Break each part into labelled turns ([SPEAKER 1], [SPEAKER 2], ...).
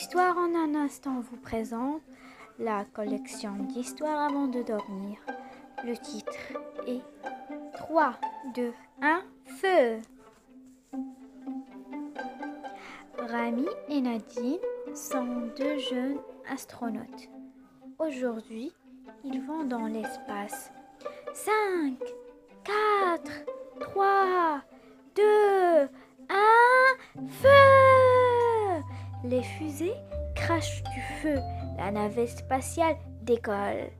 [SPEAKER 1] Histoire en un instant vous présente la collection d'histoires avant de dormir. Le titre est 3, 2, 1, feu. Rami et Nadine sont deux jeunes astronautes. Aujourd'hui, ils vont dans l'espace. 5, Les fusées crachent du feu. La navette spatiale décolle.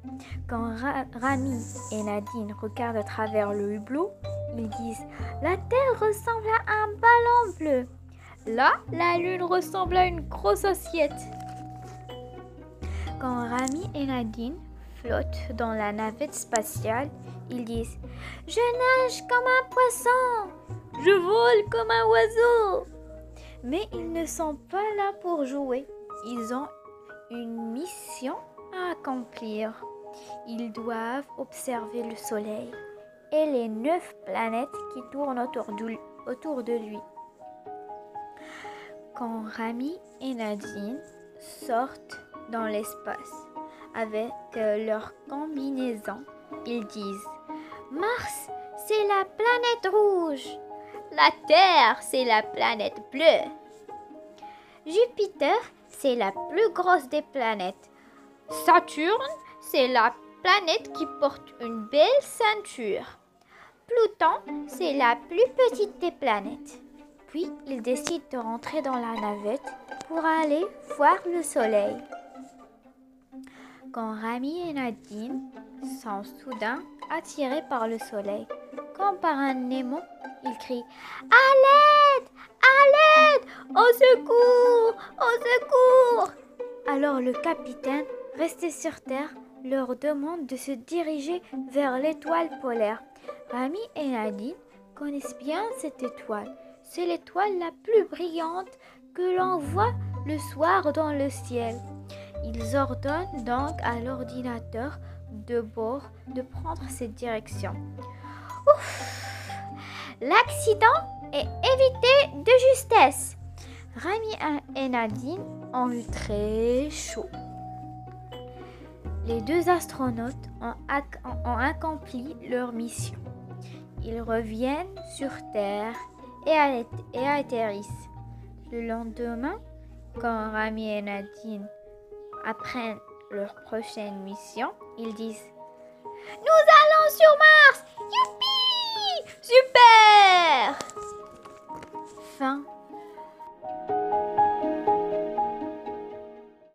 [SPEAKER 1] Quand Rami et Nadine regardent à travers le hublot, ils disent La Terre ressemble à un ballon bleu. Là, la Lune ressemble à une grosse assiette. Quand Rami et Nadine flottent dans la navette spatiale, ils disent Je nage comme un poisson, je vole comme un oiseau. Mais ils ne sont pas là pour jouer. Ils ont une mission à accomplir. Ils doivent observer le Soleil et les neuf planètes qui tournent autour de lui. Quand Rami et Nadine sortent dans l'espace avec euh, leur combinaison, ils disent Mars, c'est la planète rouge. La Terre, c'est la planète bleue. Jupiter, c'est la plus grosse des planètes. Saturne, c'est la planète qui porte une belle ceinture. Pluton, c'est la plus petite des planètes. Puis, ils décident de rentrer dans la navette pour aller voir le soleil. Quand Rami et Nadine sont soudain attirés par le soleil, par un aimant, ils crient À l'aide À l'aide Au secours Au secours Alors le capitaine, resté sur terre, leur demande de se diriger vers l'étoile polaire. Rami et Nadine connaissent bien cette étoile. C'est l'étoile la plus brillante que l'on voit le soir dans le ciel. Ils ordonnent donc à l'ordinateur de bord de prendre cette direction. L'accident est évité de justesse. Rami et Nadine ont eu très chaud. Les deux astronautes ont, accompli leur mission. Ils reviennent sur Terre et, atterrissent. Le lendemain, quand Rami et Nadine apprennent leur prochaine mission, ils disent Nous allons sur Mars Super! Fin